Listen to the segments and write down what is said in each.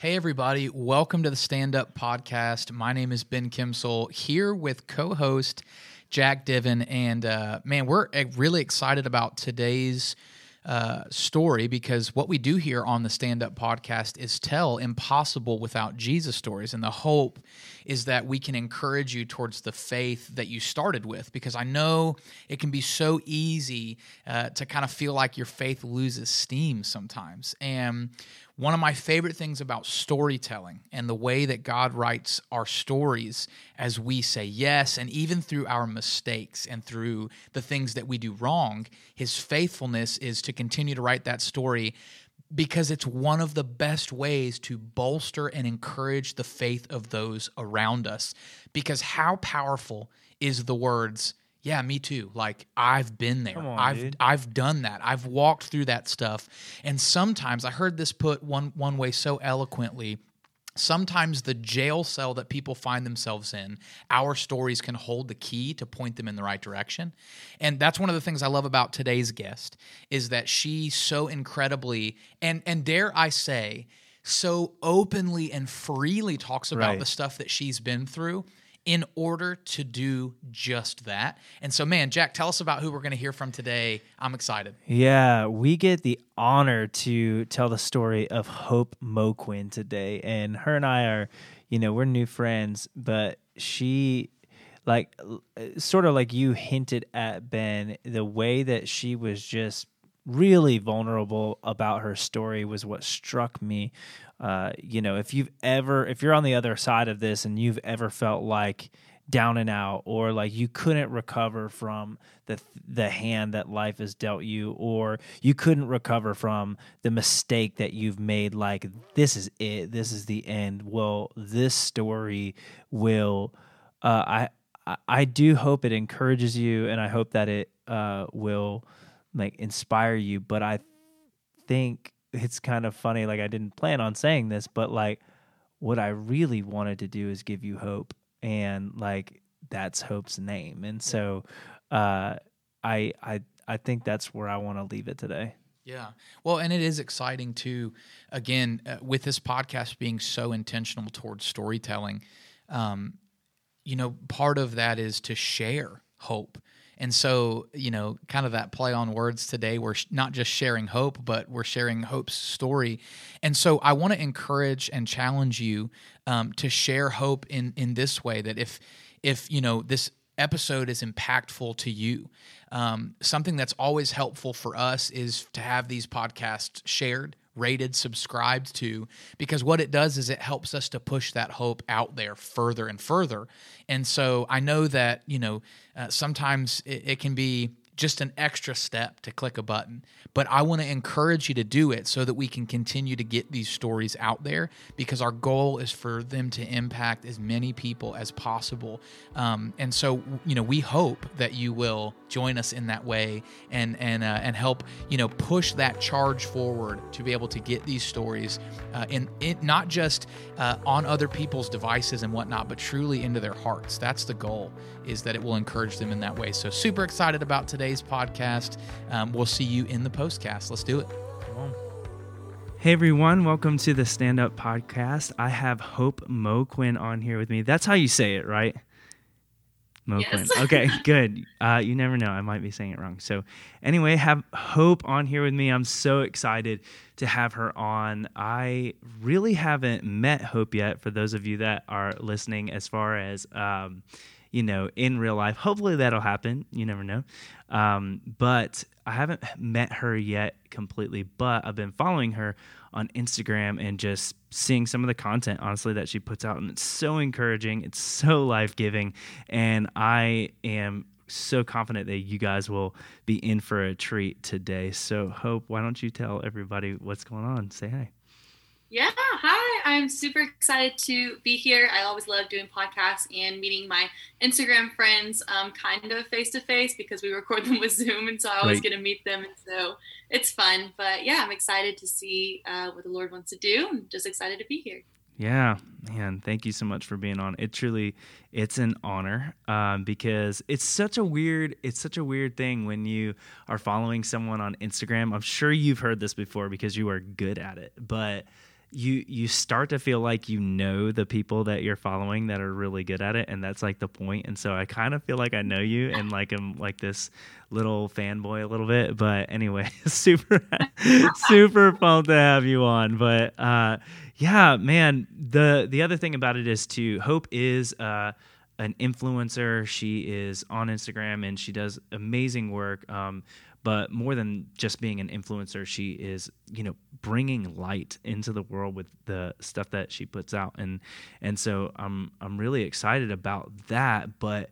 Hey, everybody. Welcome to the Stand Up Podcast. My name is Ben Kimsel here with co host Jack Diven. And uh, man, we're uh, really excited about today's uh, story because what we do here on the Stand Up Podcast is tell impossible without Jesus stories. And the hope is that we can encourage you towards the faith that you started with because I know it can be so easy uh, to kind of feel like your faith loses steam sometimes. And one of my favorite things about storytelling and the way that God writes our stories as we say yes, and even through our mistakes and through the things that we do wrong, His faithfulness is to continue to write that story because it's one of the best ways to bolster and encourage the faith of those around us. Because how powerful is the words, yeah, me too. Like I've been there. on, I've dude. I've done that. I've walked through that stuff. And sometimes I heard this put one one way so eloquently. Sometimes the jail cell that people find themselves in, our stories can hold the key to point them in the right direction. And that's one of the things I love about today's guest is that she so incredibly and and dare I say so openly and freely talks about Right. the stuff that she's been through in order to do just that. And so, man, Jack, tell us about who we're going to hear from today. I'm excited. Yeah, we get the honor to tell the story of Hope Moquin today. And her and I are, you know, we're new friends, but she, like, sort of like you hinted at, Ben, the way that she was just really vulnerable about her story was what struck me. Uh, you know, if you've ever, if you're on the other side of this and you've ever felt like down and out, or like you couldn't recover from the the hand that life has dealt you, or you couldn't recover from the mistake that you've made, like this is it, this is the end. Well, this story will, uh, I, I do hope it encourages you, and I hope that it uh, will like inspire you. But I think it's kind of funny. Like I didn't plan on saying this, but like what I really wanted to do is give you hope, and like that's hope's name. And so, uh, I I I think that's where I want to leave it today. Yeah. Well, and it is exciting too, again, uh, with this podcast being so intentional towards storytelling. Um, you know, part of that is to share hope. And so, you know, kind of that play on words today, we're not just sharing hope, but we're sharing hope's story. And so, I want to encourage and challenge you um, to share hope in in this way. That if if you know this episode is impactful to you, um, something that's always helpful for us is to have these podcasts shared rated, subscribed to, because what it does is it helps us to push that hope out there further and further. And so I know that, you know, uh, sometimes it, it can be just an extra step to click a button, but I want to encourage you to do it so that we can continue to get these stories out there because our goal is for them to impact as many people as possible. Um, and so, you know, we hope that you will join us in that way and and uh, and help you know push that charge forward to be able to get these stories uh, in not just uh, on other people's devices and whatnot, but truly into their hearts. That's the goal is that it will encourage them in that way. So super excited about today's podcast. Um, we'll see you in the postcast. Let's do it. Hey everyone, welcome to the Stand Up Podcast. I have Hope Moquin on here with me. That's how you say it, right? Moquin. Yes. okay, good. Uh, you never know. I might be saying it wrong. So, anyway, have Hope on here with me. I'm so excited to have her on. I really haven't met Hope yet. For those of you that are listening, as far as um, you know, in real life, hopefully that'll happen. You never know. Um, but I haven't met her yet completely. But I've been following her on Instagram and just seeing some of the content, honestly, that she puts out. And it's so encouraging, it's so life giving. And I am so confident that you guys will be in for a treat today. So, Hope, why don't you tell everybody what's going on? Say hi. Yeah, hi. I'm super excited to be here. I always love doing podcasts and meeting my Instagram friends um, kind of face to face because we record them with Zoom. And so I always Right. get to meet them. And so it's fun. But yeah, I'm excited to see uh, what the Lord wants to do. I'm just excited to be here. Yeah, man, thank you so much for being on. It truly, it's an honor um, because it's such a weird, it's such a weird thing when you are following someone on Instagram. I'm sure you've heard this before because you are good at it, but you you start to feel like you know the people that you're following that are really good at it and that's like the point and so i kind of feel like i know you and like i'm like this little fanboy a little bit but anyway super super pumped to have you on but uh yeah man the the other thing about it is too hope is uh an influencer. She is on instagram and she does amazing work um but more than just being an influencer she is you know bringing light into the world with the stuff that she puts out. And and so i'm i'm really excited about that. But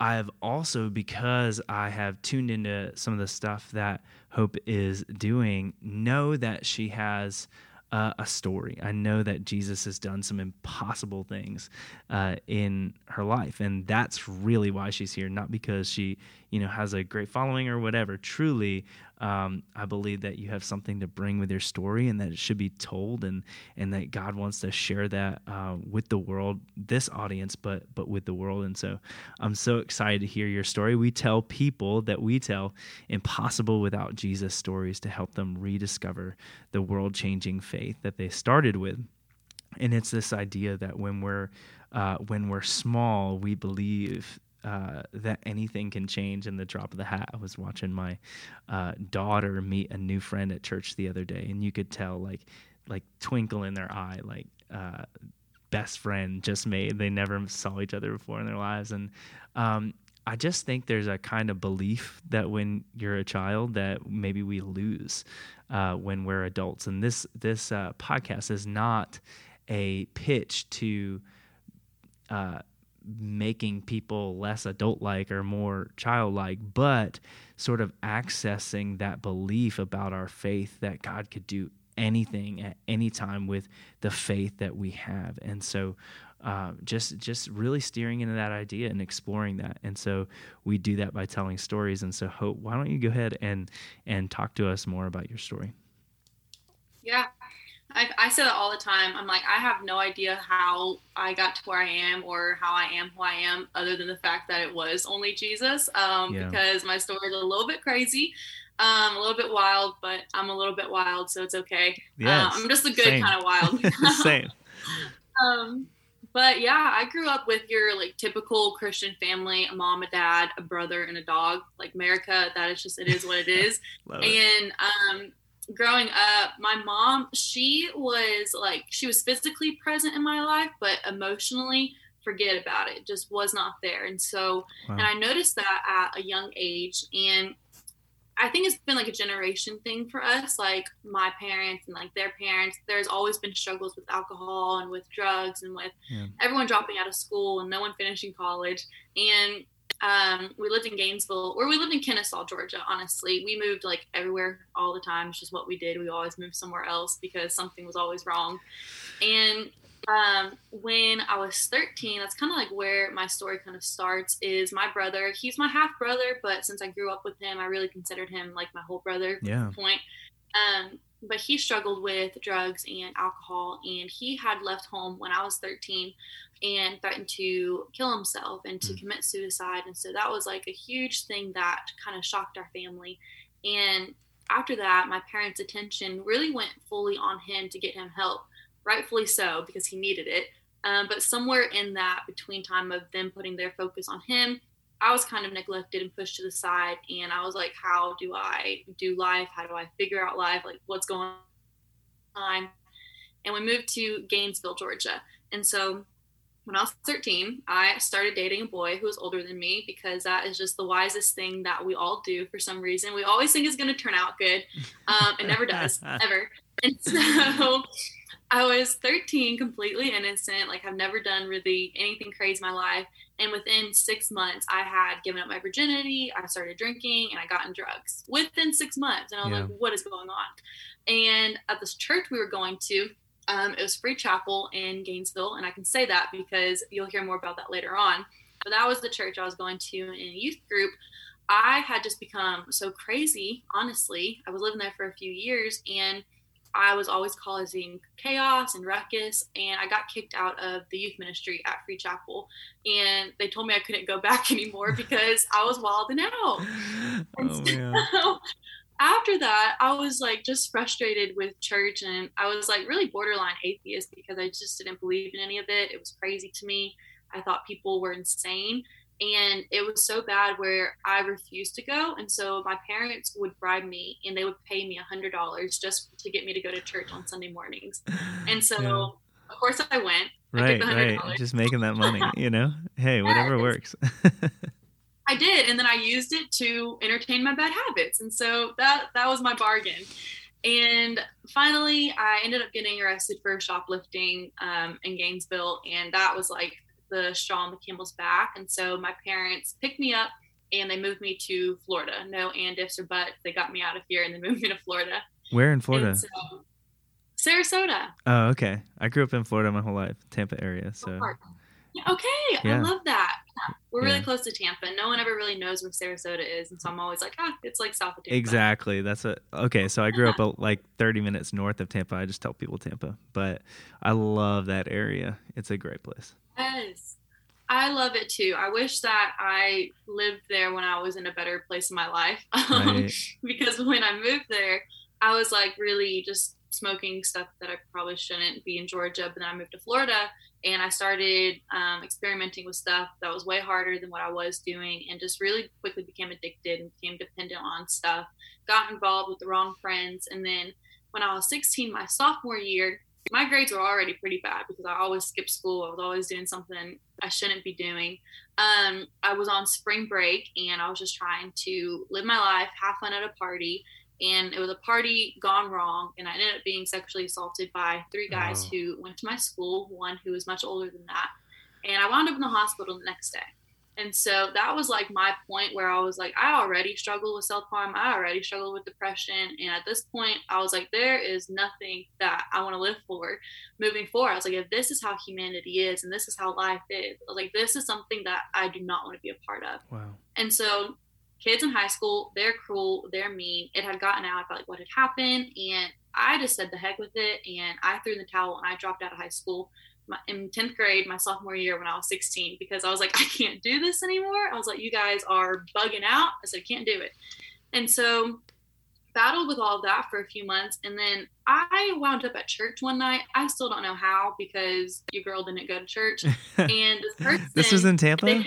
i've also because i have tuned into some of the stuff that hope is doing know that she has uh, a story. I know that Jesus has done some impossible things uh, in her life, and that's really why she's here. Not because she, you know, has a great following or whatever. Truly, um, I believe that you have something to bring with your story, and that it should be told, and and that God wants to share that uh, with the world, this audience, but but with the world. And so, I'm so excited to hear your story. We tell people that we tell impossible without Jesus stories to help them rediscover the world-changing faith that they started with. And it's this idea that when we're uh, when we're small, we believe uh, that anything can change in the drop of the hat. I was watching my uh, daughter meet a new friend at church the other day, and you could tell like like twinkle in their eye, like uh, best friend just made. They never saw each other before in their lives, and um, I just think there's a kind of belief that when you're a child that maybe we lose uh, when we're adults. And this this uh, podcast is not a pitch to uh, making people less adult like or more childlike, but sort of accessing that belief about our faith that God could do anything at any time with the faith that we have. And so uh, just just really steering into that idea and exploring that. And so we do that by telling stories. And so Hope, why don't you go ahead and and talk to us more about your story? Yeah, I, I say that all the time. I'm like, I have no idea how I got to where I am or how I am who I am, other than the fact that it was only Jesus. Um, yeah. Because my story is a little bit crazy, um, a little bit wild, but I'm a little bit wild, so it's okay. Yeah, uh, I'm just a good Same. kind of wild. Same. um, but yeah, I grew up with your like typical Christian family: a mom, a dad, a brother, and a dog. Like America, that is just it is what it is. and um, growing up, my mom, she was like, she was physically present in my life, but emotionally, forget about it, just was not there. And so, wow. and I noticed that at a young age. And I think it's been like a generation thing for us, like my parents and like their parents. There's always been struggles with alcohol and with drugs and with yeah. everyone dropping out of school and no one finishing college. And um, we lived in Gainesville, or we lived in Kennesaw, Georgia. Honestly, we moved like everywhere all the time. It's just what we did. We always moved somewhere else because something was always wrong. And um, when I was 13, that's kind of like where my story kind of starts. Is my brother? He's my half brother, but since I grew up with him, I really considered him like my whole brother. Yeah. Point. Um, but he struggled with drugs and alcohol, and he had left home when I was 13 and threatened to kill himself and to mm. commit suicide. And so that was like a huge thing that kind of shocked our family. And after that, my parents' attention really went fully on him to get him help, rightfully so, because he needed it. Um, but somewhere in that between time of them putting their focus on him, I was kind of neglected and pushed to the side. And I was like, how do I do life? How do I figure out life? Like, what's going on? And we moved to Gainesville, Georgia. And so when I was 13, I started dating a boy who was older than me because that is just the wisest thing that we all do for some reason. We always think it's going to turn out good. Um, it never does, ever. And so I was 13, completely innocent. Like, I've never done really anything crazy in my life. And within six months, I had given up my virginity. I started drinking and I got in drugs within six months. And I was yeah. like, what is going on? And at this church we were going to, um, it was Free Chapel in Gainesville, and I can say that because you'll hear more about that later on. But that was the church I was going to in a youth group. I had just become so crazy, honestly. I was living there for a few years, and I was always causing chaos and ruckus, and I got kicked out of the youth ministry at Free Chapel. And they told me I couldn't go back anymore because I was wilding out. oh, so, after that, I was like just frustrated with church and I was like really borderline atheist because I just didn't believe in any of it. It was crazy to me. I thought people were insane. And it was so bad where I refused to go. And so my parents would bribe me and they would pay me a $100 just to get me to go to church on Sunday mornings. And so, yeah. of course, I went. Right, I right. Just making that money, you know? Hey, whatever works. I did, and then I used it to entertain my bad habits, and so that that was my bargain. And finally, I ended up getting arrested for shoplifting um, in Gainesville, and that was like the straw on the camel's back. And so my parents picked me up and they moved me to Florida. No and ifs or buts. They got me out of here and they moved me to Florida. Where in Florida? So, Sarasota. Oh, okay. I grew up in Florida my whole life, Tampa area. So Okay, yeah. I love that. We're really close to Tampa. No one ever really knows where Sarasota is, and so I'm always like, ah, it's like south of Tampa. Exactly. That's what. Okay, so I grew up like 30 minutes north of Tampa. I just tell people Tampa, but I love that area. It's a great place. Yes, I love it too. I wish that I lived there when I was in a better place in my life, right. because when I moved there, I was like really just smoking stuff that I probably shouldn't be in Georgia. But then I moved to Florida and I started um, experimenting with stuff that was way harder than what I was doing, and just really quickly became addicted and became dependent on stuff. Got involved with the wrong friends, and then when I was 16, my sophomore year, my grades were already pretty bad because I always skipped school. I was always doing something I shouldn't be doing. Um, I was on spring break and I was just trying to live my life, have fun at a party, and it was a party gone wrong and i ended up being sexually assaulted by three guys who went to my school one who was much older than that and i wound up in the hospital the next day and so that was like my point where i was like i already struggle with self-harm i already struggle with depression and at this point i was like there is nothing that i want to live for moving forward i was like if this is how humanity is and this is how life is I was like this is something that i do not want to be a part of wow and so kids in high school, they're cruel, they're mean. It had gotten out about like what had happened, and I just said the heck with it, and I threw in the towel and I dropped out of high school. My, in 10th grade, my sophomore year, when I was 16, because I was like, I can't do this anymore. I was like, you guys are bugging out. I said, I can't do it. And so battled with all of that for a few months and then i wound up at church one night i still don't know how because your girl didn't go to church and this person this was in tampa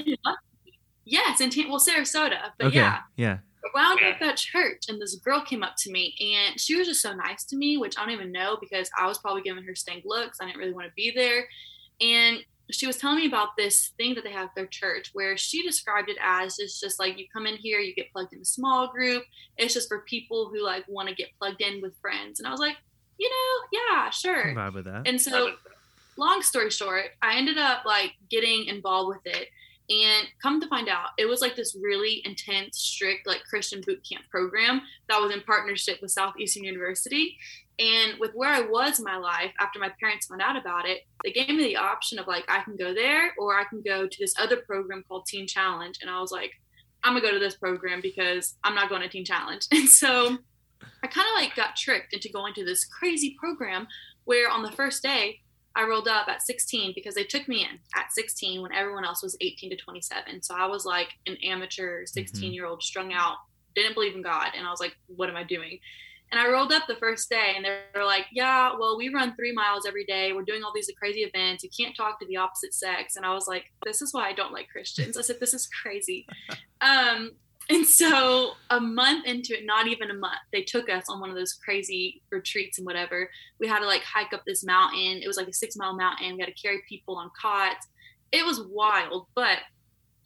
Yes, in tampa well Sarasota, but okay. yeah, yeah. I wound up at church, and this girl came up to me, and she was just so nice to me, which I don't even know because I was probably giving her stank looks. I didn't really want to be there, and she was telling me about this thing that they have at their church where she described it as it's just like you come in here you get plugged in a small group. It's just for people who like want to get plugged in with friends. And i was like you know yeah sure. Vibe with that. And so long story short i ended up like getting involved with it and come to find out, it was like this really intense, strict, like Christian boot camp program that was in partnership with Southeastern University. And with where I was in my life after my parents found out about it, they gave me the option of like, I can go there or I can go to this other program called Teen Challenge. And I was like, I'm gonna go to this program because I'm not going to Teen Challenge. And so I kind of like got tricked into going to this crazy program where on the first day, I rolled up at 16 because they took me in at 16 when everyone else was 18 to 27. So I was like an amateur 16 mm-hmm. year old strung out, didn't believe in God. And I was like, what am I doing? And I rolled up the first day and they were like, yeah, well, we run three miles every day. We're doing all these crazy events. You can't talk to the opposite sex. And I was like, this is why I don't like Christians. I said, this is crazy. um, and so a month into it, not even a month, they took us on one of those crazy retreats and whatever. We had to like hike up this mountain. It was like a six mile mountain. We had to carry people on cots. It was wild, but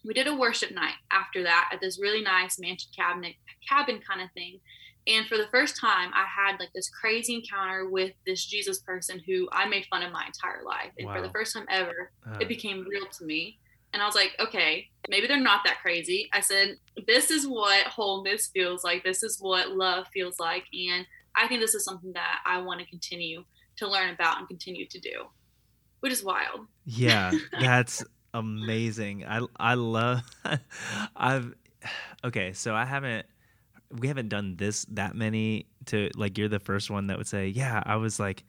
we did a worship night after that at this really nice mansion cabinet cabin kind of thing. And for the first time, I had like this crazy encounter with this Jesus person who I made fun of my entire life. And wow. for the first time ever, uh. it became real to me. And I was like, okay, maybe they're not that crazy. I said, this is what wholeness feels like. This is what love feels like. And I think this is something that I want to continue to learn about and continue to do, which is wild. Yeah, that's amazing. I I love I've okay, so I haven't we haven't done this that many to like you're the first one that would say, "Yeah, I was like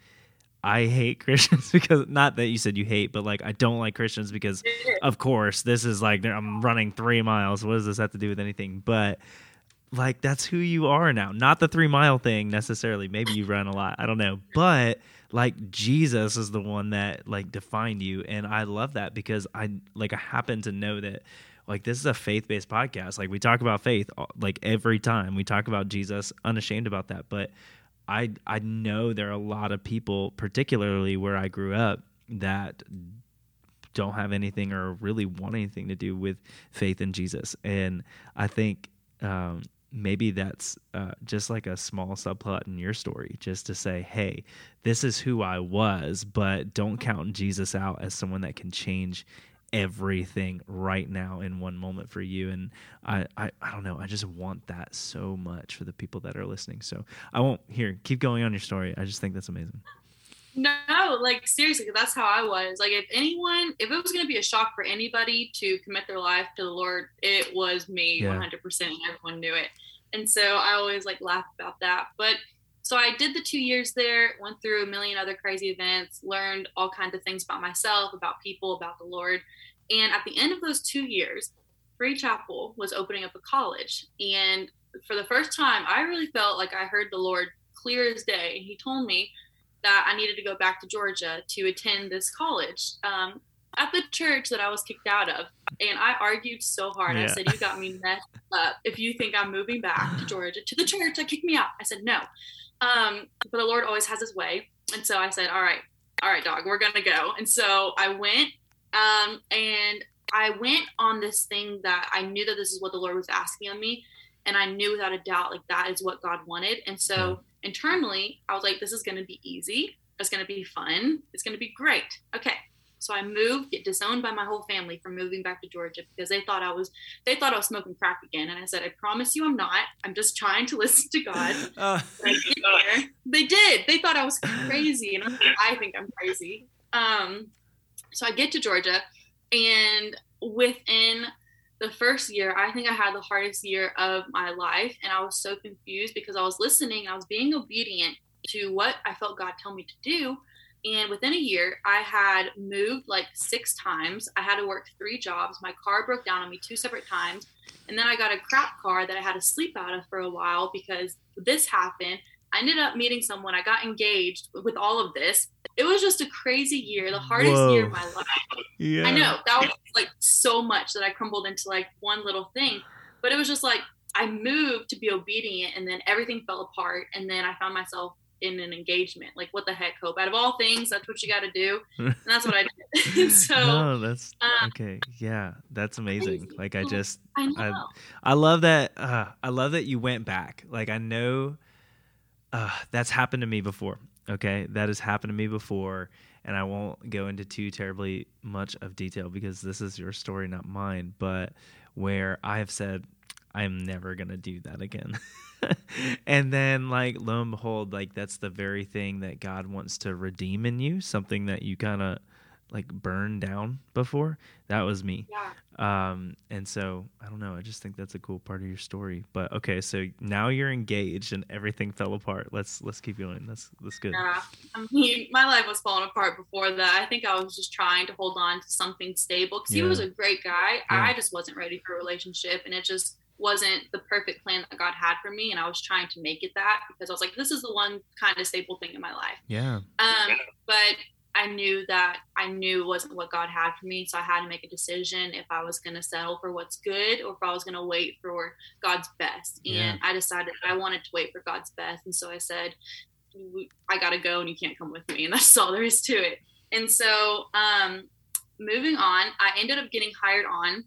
I hate Christians because not that you said you hate, but like I don't like Christians because, of course, this is like I'm running three miles. What does this have to do with anything? But like that's who you are now. Not the three mile thing necessarily. Maybe you run a lot. I don't know. But like Jesus is the one that like defined you. And I love that because I like I happen to know that like this is a faith-based podcast. Like we talk about faith uh, like every time. We talk about Jesus, unashamed about that. But I I know there are a lot of people, particularly where I grew up, that don't have anything or really want anything to do with faith in Jesus. And I think um, maybe that's uh, just like a small subplot in your story, just to say, hey, this is who I was, but don't count Jesus out as someone that can change everything right now in one moment for you and I, I i don't know i just want that so much for the people that are listening so i won't here keep going on your story i just think that's amazing no, like seriously, that's how I was. Like, if anyone, if it was going to be a shock for anybody to commit their life to the Lord, it was me, yeah. 100%. Everyone knew it. And so I always like laugh about that. But so I did the two years there, went through a million other crazy events, learned all kinds of things about myself, about people, about the Lord. And at the end of those two years, Free Chapel was opening up a college. And for the first time, I really felt like I heard the Lord clear as day. And He told me, that I needed to go back to Georgia to attend this college um, at the church that I was kicked out of. And I argued so hard. Yeah. I said, You got me messed up if you think I'm moving back to Georgia to the church that kicked me out. I said, No. Um, but the Lord always has his way. And so I said, All right, all right, dog, we're going to go. And so I went um, and I went on this thing that I knew that this is what the Lord was asking of me. And I knew without a doubt, like that is what God wanted. And so internally, I was like, this is going to be easy. It's going to be fun. It's going to be great. Okay. So I moved, get disowned by my whole family for moving back to Georgia because they thought I was they thought I was smoking crack again. And I said, I promise you I'm not. I'm just trying to listen to God. Uh, they did. They thought I was crazy. And I think I'm crazy. Um, so I get to Georgia and within the first year, I think I had the hardest year of my life. And I was so confused because I was listening, I was being obedient to what I felt God tell me to do. And within a year, I had moved like six times. I had to work three jobs. My car broke down on me two separate times. And then I got a crap car that I had to sleep out of for a while because this happened. I ended up meeting someone. I got engaged with all of this it was just a crazy year, the hardest Whoa. year of my life. Yeah. I know that was like so much that I crumbled into like one little thing, but it was just like I moved to be obedient, and then everything fell apart, and then I found myself in an engagement. Like, what the heck, Hope? Out of all things, that's what you got to do, and that's what I did. so, no, that's um, okay. Yeah, that's amazing. Like, I just, I, I, I, love that. Uh, I love that you went back. Like, I know uh, that's happened to me before. Okay, that has happened to me before, and I won't go into too terribly much of detail because this is your story, not mine. But where I have said, I'm never gonna do that again. and then, like, lo and behold, like that's the very thing that God wants to redeem in you, something that you kind of like burned down before. That was me. Yeah. Um, and so I don't know. I just think that's a cool part of your story. But okay, so now you're engaged and everything fell apart. Let's let's keep going. That's that's good. Yeah. I mean, my life was falling apart before that. I think I was just trying to hold on to something stable because yeah. he was a great guy. Yeah. I just wasn't ready for a relationship, and it just wasn't the perfect plan that God had for me. And I was trying to make it that because I was like, this is the one kind of stable thing in my life. Yeah. Um, but I knew that I knew wasn't what God had for me. So I had to make a decision if I was going to settle for what's good or if I was going to wait for God's best. And yeah. I decided I wanted to wait for God's best. And so I said, I got to go and you can't come with me. And that's all there is to it. And so, um, moving on, I ended up getting hired on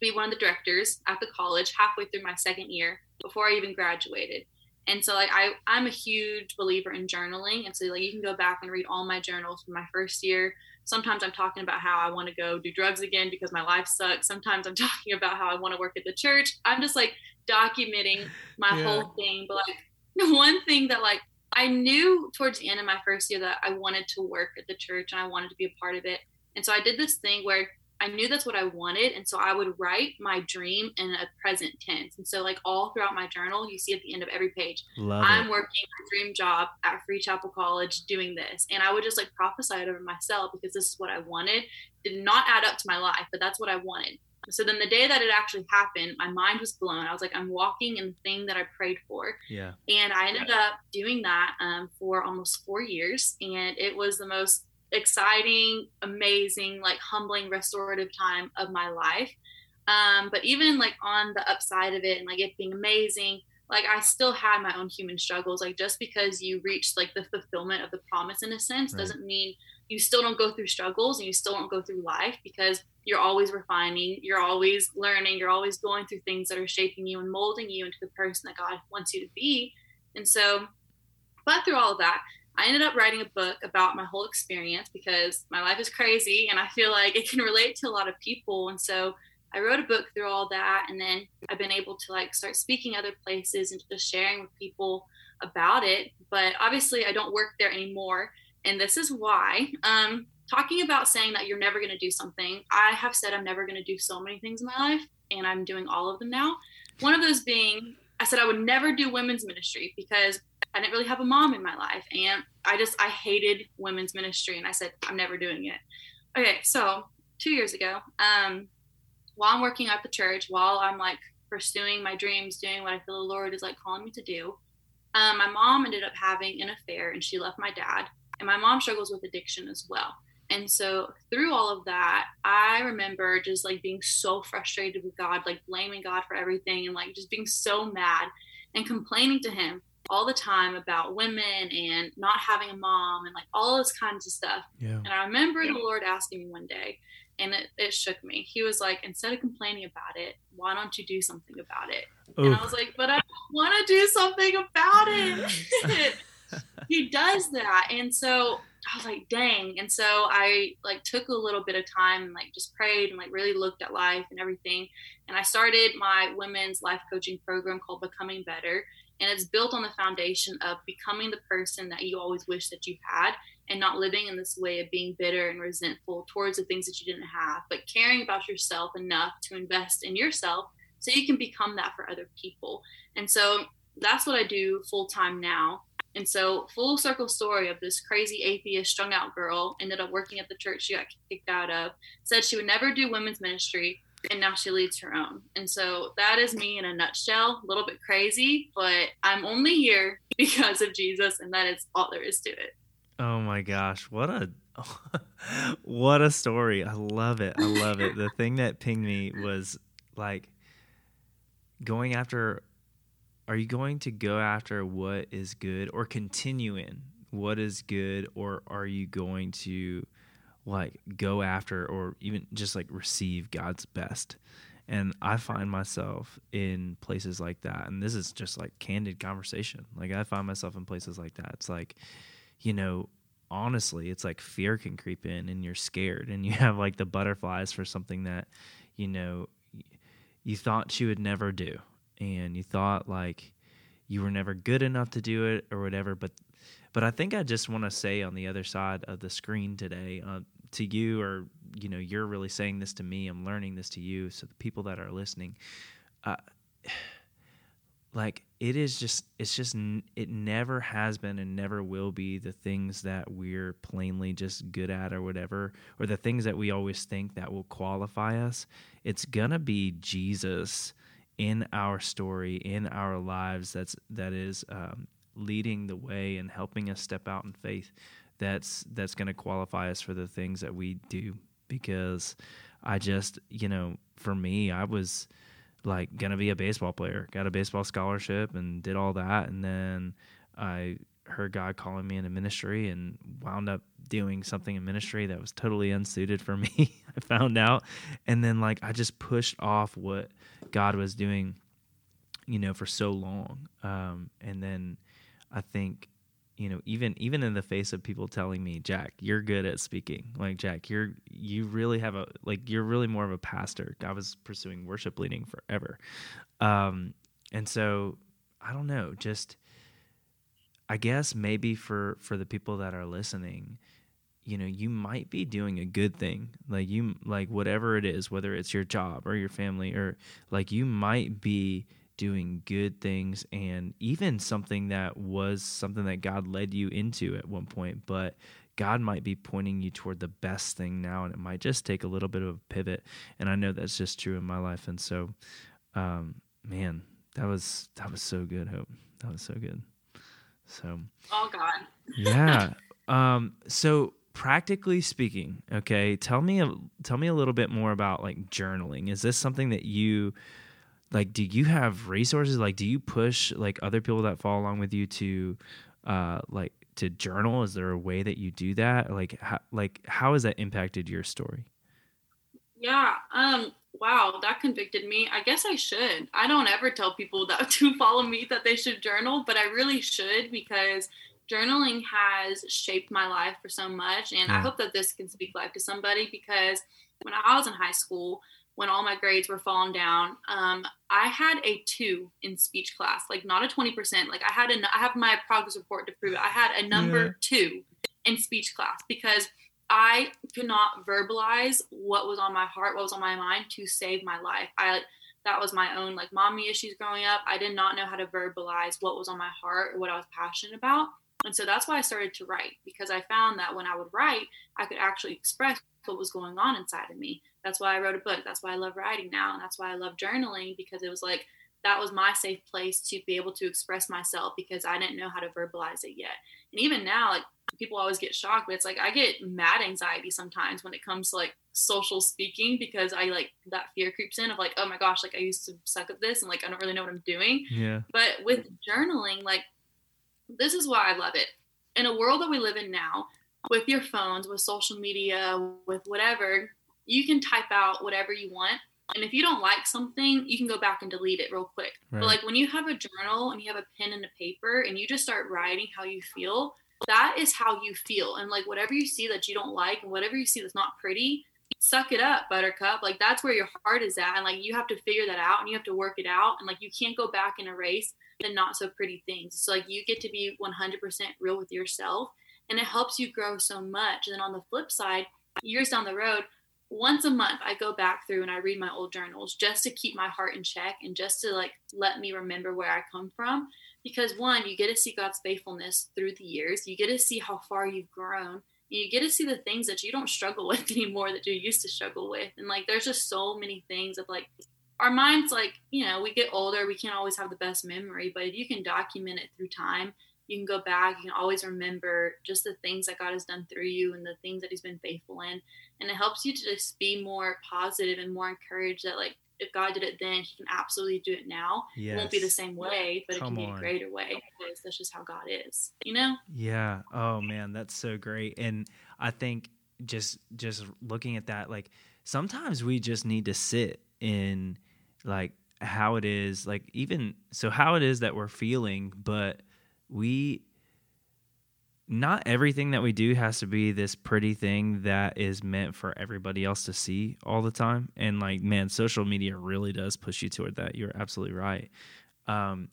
to be one of the directors at the college halfway through my second year before I even graduated. And so like I I'm a huge believer in journaling. And so like you can go back and read all my journals from my first year. Sometimes I'm talking about how I want to go do drugs again because my life sucks. Sometimes I'm talking about how I want to work at the church. I'm just like documenting my yeah. whole thing. But like the one thing that like I knew towards the end of my first year that I wanted to work at the church and I wanted to be a part of it. And so I did this thing where I knew that's what I wanted. And so I would write my dream in a present tense. And so, like, all throughout my journal, you see at the end of every page, Love I'm it. working my dream job at Free Chapel College doing this. And I would just like prophesy it over myself because this is what I wanted. Did not add up to my life, but that's what I wanted. So then the day that it actually happened, my mind was blown. I was like, I'm walking in the thing that I prayed for. Yeah. And I ended up doing that um, for almost four years. And it was the most exciting, amazing, like humbling, restorative time of my life. Um, but even like on the upside of it and like it being amazing, like I still had my own human struggles. Like just because you reach like the fulfillment of the promise in a sense Right. doesn't mean you still don't go through struggles and you still don't go through life because you're always refining, you're always learning, you're always going through things that are shaping you and molding you into the person that God wants you to be. And so, but through all of that, I ended up writing a book about my whole experience because my life is crazy and I feel like it can relate to a lot of people. And so I wrote a book through all that. And then I've been able to like start speaking other places and just sharing with people about it. But obviously, I don't work there anymore. And this is why. Um, talking about saying that you're never going to do something, I have said I'm never going to do so many things in my life, and I'm doing all of them now. One of those being, I said I would never do women's ministry because I didn't really have a mom in my life, and I just I hated women's ministry, and I said I'm never doing it. Okay, so two years ago, um, while I'm working at the church, while I'm like pursuing my dreams, doing what I feel the Lord is like calling me to do, um, my mom ended up having an affair, and she left my dad, and my mom struggles with addiction as well. And so through all of that, I remember just like being so frustrated with God, like blaming God for everything and like just being so mad and complaining to him all the time about women and not having a mom and like all this kinds of stuff. Yeah. And I remember the Lord asking me one day, and it, it shook me. He was like, instead of complaining about it, why don't you do something about it? And I was like, but I want to do something about it. he does that. And so I was like, dang. And so I like took a little bit of time and like just prayed and like really looked at life and everything. And I started my women's life coaching program called Becoming Better. And it's built on the foundation of becoming the person that you always wish that you had and not living in this way of being bitter and resentful towards the things that you didn't have, but caring about yourself enough to invest in yourself so you can become that for other people. And so that's what I do full time now. And so, full circle story of this crazy atheist, strung out girl ended up working at the church she got kicked out of, said she would never do women's ministry, and now she leads her own. And so, that is me in a nutshell. A little bit crazy, but I'm only here because of Jesus, and that is all there is to it. Oh my gosh, what a what a story. I love it. I love it. The thing that pinged me was like going after are you going to go after what is good or continue in what is good or are you going to like go after or even just like receive God's best? And I find myself in places like that. And this is just like candid conversation. Like I find myself in places like that. It's like, you know, honestly, it's like fear can creep in and you're scared and you have like the butterflies for something that, you know, you thought you would never do. And you thought like you were never good enough to do it or whatever. But, but I think I just want to say on the other side of the screen today uh, to you, or, you know, you're really saying this to me, I'm learning this to you. So the people that are listening, uh, like it is just it's just it never has been and never will be the things that we're plainly just good at or whatever or the things that we always think that will qualify us it's gonna be jesus in our story in our lives that's that is um, leading the way and helping us step out in faith that's that's gonna qualify us for the things that we do. Because i just you know for me i was like gonna be a baseball player got a baseball scholarship and did all that and then i heard god calling me into ministry and wound up doing something in ministry that was totally unsuited for me i found out. And then like i just pushed off what god was doing you know for so long. Um, and then i think you know even even in the face of people telling me jack you're good at speaking. Like jack you're you really have a like you're really more of a pastor. I was pursuing worship leading forever. Um and so i don't know just i guess maybe for for the people that are listening you know you might be doing a good thing like you like whatever it is whether it's your job or your family or like you might be doing good things and even something that was something that God led you into at one point but God might be pointing you toward the best thing now, and it might just take a little bit of a pivot. And I know that's just true in my life. And so, um, man, that was that was so good, Hope. That was so good. So, oh God, yeah. Um, so practically speaking, okay, tell me a, tell me a little bit more about like journaling. Is this something that you like do you have resources? Like do you push like other people that follow along with you to uh like to journal? Is there a way that you do that? Like how, like how has that impacted your story? Yeah um wow that convicted me i guess i should i don't ever tell people that to follow me that they should journal but i really should because journaling has shaped my life for so much and i hope that this can speak life to somebody because when i was in high school when all my grades were falling down, um, I had a two in speech class, like not a 20%. Like I had a, I have my progress report to prove it. I had a number yeah. two in speech class because I could not verbalize what was on my heart, what was on my mind to save my life. I, that was my own like mommy issues growing up. I did not know how to verbalize what was on my heart or what I was passionate about. And so that's why I started to write because I found that when I would write, I could actually express what was going on inside of me. That's why I wrote a book. That's why I love writing now. And that's why I love journaling because it was like that was my safe place to be able to express myself because I didn't know how to verbalize it yet. And even now, like people always get shocked, but it's like I get mad anxiety sometimes when it comes to like social speaking because I like that fear creeps in of like, oh my gosh, like I used to suck at this and like I don't really know what I'm doing. Yeah. But with journaling, like this is why I love it. In a world that we live in now, with your phones, with social media, with whatever, you can type out whatever you want. And if you don't like something, you can go back and delete it real quick. Right. But like when you have a journal and you have a pen and a paper and you just start writing how you feel, that is how you feel. And like whatever you see that you don't like and whatever you see that's not pretty, suck it up, buttercup. Like that's where your heart is at. And like you have to figure that out and you have to work it out. And like you can't go back and erase the not so pretty things. So like you get to be 100% real with yourself and it helps you grow so much. And then on the flip side, years down the road, once a month I go back through and I read my old journals just to keep my heart in check and just to like let me remember where I come from. Because one, you get to see God's faithfulness through the years. You get to see how far you've grown. You get to see the things that you don't struggle with anymore that you used to struggle with. And like there's just so many things of like our minds like, you know, we get older, we can't always have the best memory, but if you can document it through time you can go back you can always remember just the things that god has done through you and the things that he's been faithful in. And it helps you to just be more positive and more encouraged that like if god did it then he can absolutely do it now. Yes. it won't be the same way but Come it can be a greater way. Because that's just how god is you know? Yeah. Oh man that's so great. And i think just just looking at that like sometimes we just need to sit in like how it is like even so how it is that we're feeling but we not everything that we do has to be this pretty thing that is meant for everybody else to see all the time. And like, man, social media really does push you toward that. You're absolutely right. Um,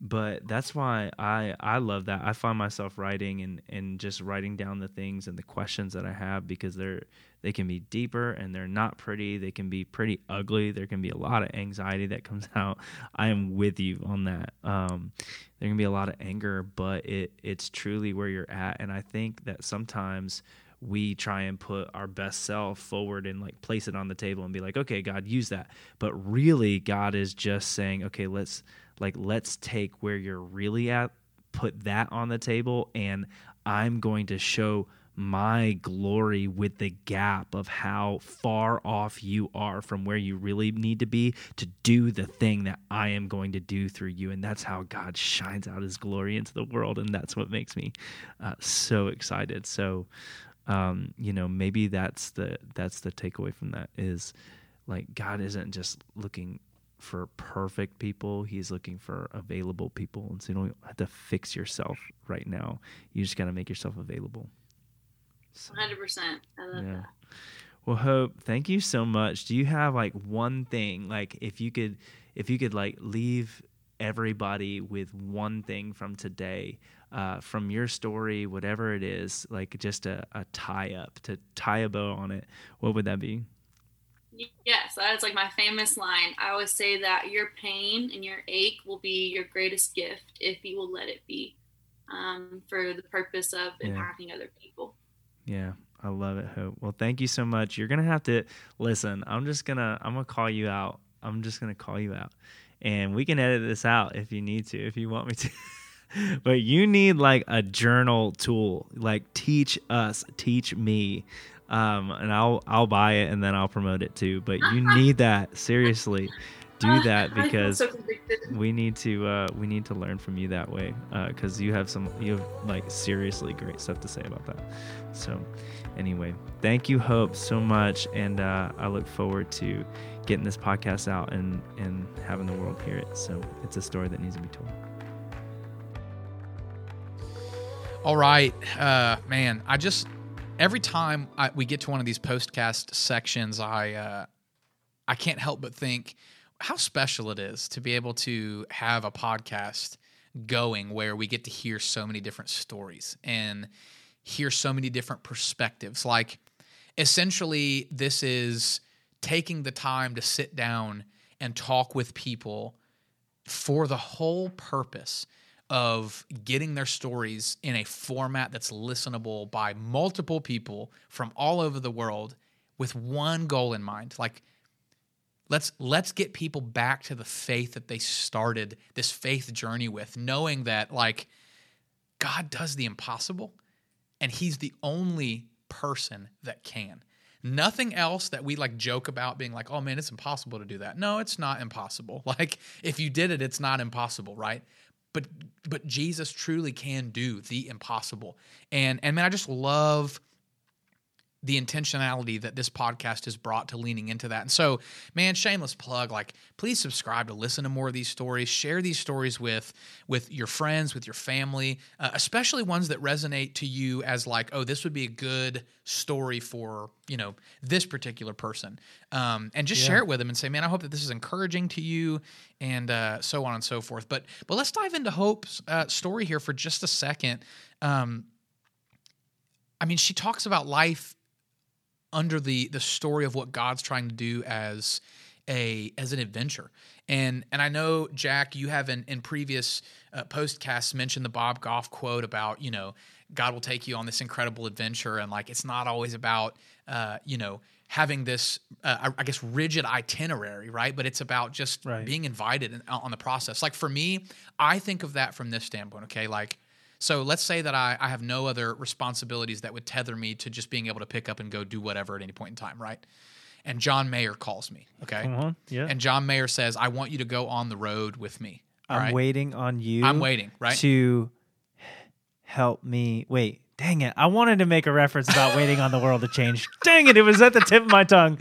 but that's why I I love that. I find myself writing and and just writing down the things and the questions that I have because they're they can be deeper and they're not pretty. They can be pretty ugly. There can be a lot of anxiety that comes out. I am with you on that. Um, there can be a lot of anger, but it it's truly where you're at. And I think that sometimes we try and put our best self forward and like place it on the table and be like, okay, God, use that. But really, God is just saying, okay, let's like let's take where you're really at, put that on the table, and I'm going to show my glory with the gap of how far off you are from where you really need to be to do the thing that I am going to do through you. And that's how God shines out his glory into the world. And that's what makes me uh, so excited. So, um, you know, maybe that's the, that's the takeaway from that is like God isn't just looking for perfect people. He's looking for available people. And so you don't have to fix yourself right now. You just got to make yourself available. So, 100%. I love yeah. that. Well, Hope, thank you so much. Do you have like one thing, like if you could, if you could like leave everybody with one thing from today, uh, from your story, whatever it is, like just a, a tie up to tie a bow on it, what would that be? Yes, that's like my famous line. I always say that your pain and your ache will be your greatest gift if you will let it be um, for the purpose of yeah. impacting other people. Yeah, I love it, Hope. Well, thank you so much. You're gonna have to listen. I'm just gonna I'm gonna call you out. I'm just gonna call you out, and we can edit this out if you need to, if you want me to. but you need like a journal tool. Like teach us, teach me, um, and I'll I'll buy it and then I'll promote it too. But you need that seriously. Do that because so we need to uh, we need to learn from you that way because you have some you have like seriously great stuff to say about that so anyway thank you hope so much and uh, i look forward to getting this podcast out and and having the world hear it so it's a story that needs to be told All right, uh, man. I just every time I, we get to one of these postcast sections, I uh, I can't help but think how special it is to be able to have a podcast going where we get to hear so many different stories and hear so many different perspectives. Like essentially, this is taking the time to sit down and talk with people for the whole purpose of getting their stories in a format that's listenable by multiple people from all over the world with one goal in mind. Like let's let's get people back to the faith that they started this faith journey with knowing that like God does the impossible and he's the only person that can. Nothing else that we like joke about being like oh man it's impossible to do that. No it's not impossible. Like if you did it it's not impossible right but but Jesus truly can do the impossible. And and man I just love the intentionality that this podcast has brought to leaning into that. And so, man, shameless plug, like please subscribe to listen to more of these stories, share these stories with with your friends, with your family, uh, especially ones that resonate to you as like, oh, this would be a good story for, you know, this particular person. Um, and just share it with them and say, man, I hope that this is encouraging to you and uh, so on and so forth. But but let's dive into Hope's uh, story here for just a second. Um, I mean, she talks about life under the the story of what God's trying to do as a as an adventure. And and I know Jack, you have in, in previous uh, postcasts mentioned the Bob Goff quote about you know God will take you on this incredible adventure, and like it's not always about uh, you know having this uh, I, guess rigid itinerary, right? But it's about just Right. being invited in, on the process. Like for me, I think of that from this standpoint. Okay, like so let's say that I, I have no other responsibilities that would tether me to just being able to pick up and go do whatever at any point in time, right? And John Mayer calls me, okay? On. Yeah. And John Mayer says, I want you to go on the road with me. I'm right? waiting on you. I'm waiting, right? To help me. Wait, dang it. I wanted to make a reference about waiting on the world to change. Dang it. It was at the tip of my tongue.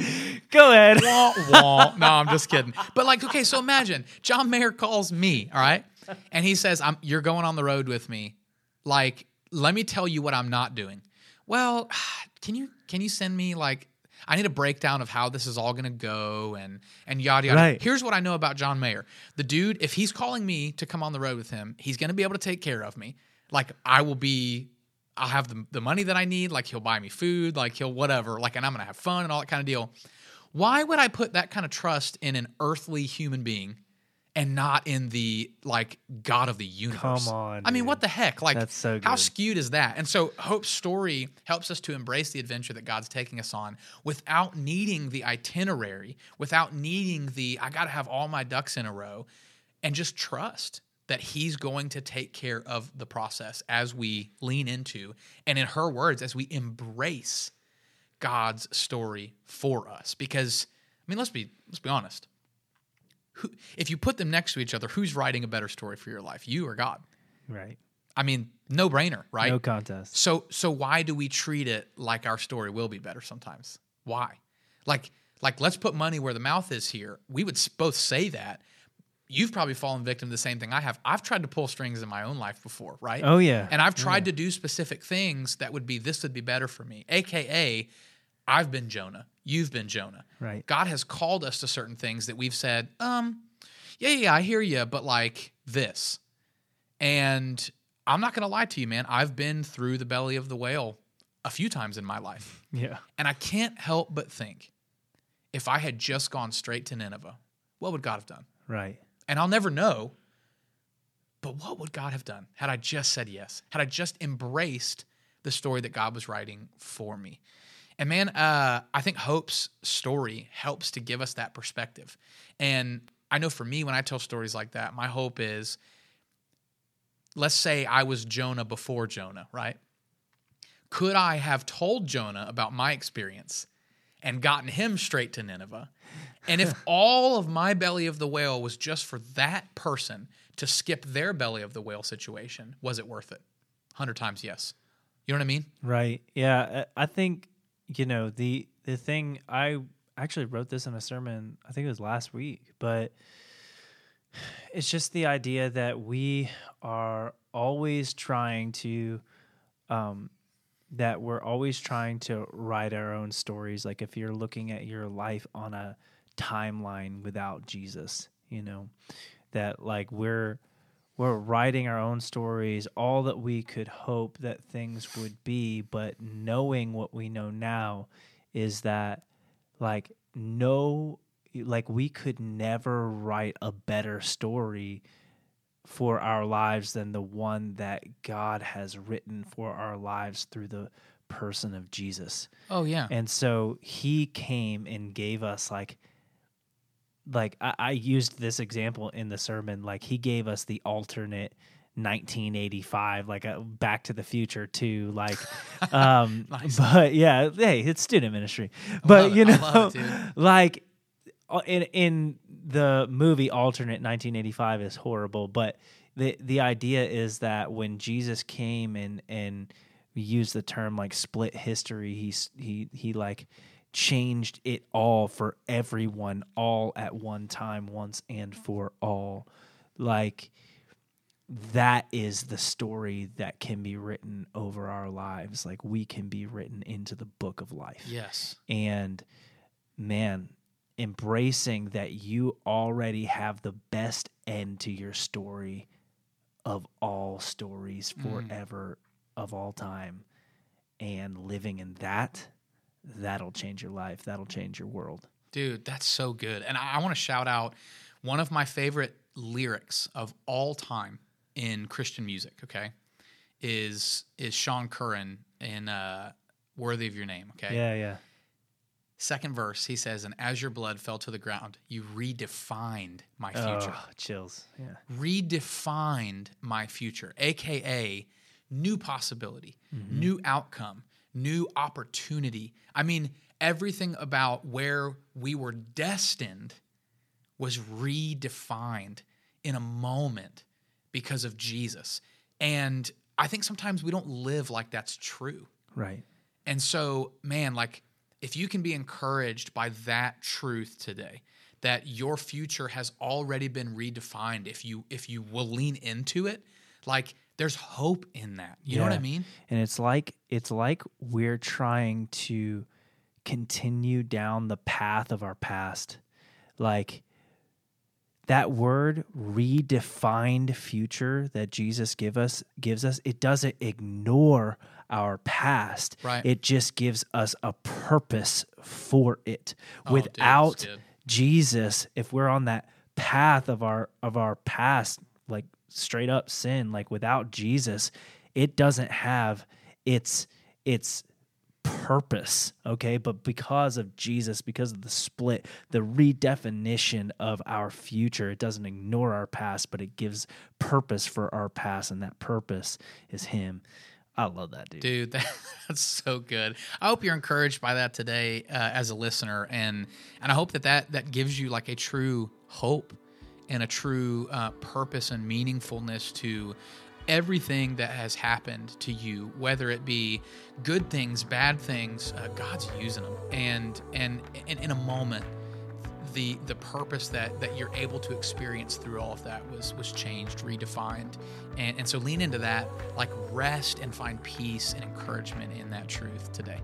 Go ahead. Wah, wah. No, I'm just kidding. But like, okay, so imagine John Mayer calls me, all right, and he says, "I'm you're going on the road with me. Like, let me tell you what I'm not doing. Well, can you can you send me like I need a breakdown of how this is all going to go and and yada yada. Right. Here's what I know about John Mayer. The dude, if he's calling me to come on the road with him, he's going to be able to take care of me. Like I will be I'll have the, the money that I need. Like he'll buy me food, like he'll whatever, like, and I'm gonna have fun and all that kind of deal. Why would I put that kind of trust in an earthly human being and not in the like God of the universe? Come on, I mean, dude. what the heck? Like, That's so how skewed is that? And so, Hope's story helps us to embrace the adventure that God's taking us on without needing the itinerary, without needing the I got to have all my ducks in a row, and just trust that He's going to take care of the process as we lean into, and in her words, as we embrace God's story for us. Because I mean, let's be let's be honest. Who, if you put them next to each other, who's writing a better story for your life, you or God? Right. I mean, no brainer, right? No contest. So so why do we treat it like our story will be better sometimes? Why? Like like let's put money where the mouth is here. We would both say that. You've probably fallen victim to the same thing I have. I've tried to pull strings in my own life before, right? Oh, yeah. And I've oh, tried to do specific things that would be this would be better for me. AKA I've been Jonah. You've been Jonah. Right. God has called us to certain things that we've said, um, yeah, yeah, I hear you, but like this. And I'm not going to lie to you, man. I've been through the belly of the whale a few times in my life. Yeah. And I can't help but think if I had just gone straight to Nineveh, what would God have done? Right. And I'll never know. But what would God have done had I just said yes? Had I just embraced the story that God was writing for me. And man, uh, I think Hope's story helps to give us that perspective. And I know for me, when I tell stories like that, my hope is let's say I was Jonah before Jonah, right? Could I have told Jonah about my experience and gotten him straight to Nineveh? And if all of my belly of the whale was just for that person to skip their belly of the whale situation, was it worth it? 100 times yes. You know what I mean? Right. Yeah. I I think you know the the thing I actually wrote this in a sermon. I think it was last week, but it's just the idea that we are always trying to um that we're always trying to write our own stories like if you're looking at your life on a timeline without Jesus you know that like we're we're writing our own stories all that we could hope that things would be but knowing what we know now is that like no like we could never write a better story for our lives than the one that God has written for our lives through the person of Jesus. Oh, yeah. And so he came and gave us like like I, I used this example in the sermon, like he gave us the alternate 1985 like a back to the future too like um Nice. but yeah hey it's student ministry. But you know it, like uh, in in the movie alternate 1985 is horrible but the the idea is that when Jesus came and and we use the term like split history he's he he like changed it all for everyone all at one time once and for all. Like that is the story that can be written over our lives. Like we can be written into the book of life. Yes. and man embracing that you already have the best end to your story of all stories mm. forever of all time and living in that that'll change your life that'll change your world Dude, that's so good. And I, I want to shout out one of my favorite lyrics of all time in Christian music, okay? Is is Sean Curran in uh Worthy of Your Name, okay? yeah yeah Second verse, he says, And as your blood fell to the ground, you redefined my future. oh, chills yeah redefined my future, aka new possibility, new outcome, new opportunity. I mean, everything about where we were destined was redefined in a moment because of Jesus. And I think sometimes we don't live like that's true. right And so, man, like if you can be encouraged by that truth today, that your future has already been redefined if you if you will lean into it, like there's hope in that. You know what I mean? and it's like it's like we're trying to continue down the path of our past like that word redefined future that Jesus give us gives us it doesn't ignore our past Right. it just gives us a purpose for it Oh, without good. Jesus if we're on that path of our of our past like straight up sin like without Jesus it doesn't have its its purpose okay? But because of Jesus because of the split the redefinition of our future it doesn't ignore our past but it gives purpose for our past and that purpose is him. I love that dude, Dude, that, that's so good. I hope you're encouraged by that today uh, as a listener, and and I hope that that that gives you like a true hope and a true uh, purpose and meaningfulness to everything that has happened to you, whether it be good things, bad things. Uh, God's using them, and and and in a moment, the the purpose that that you're able to experience through all of that was was changed, redefined, and and so lean into that, like rest and find peace and encouragement in that truth today.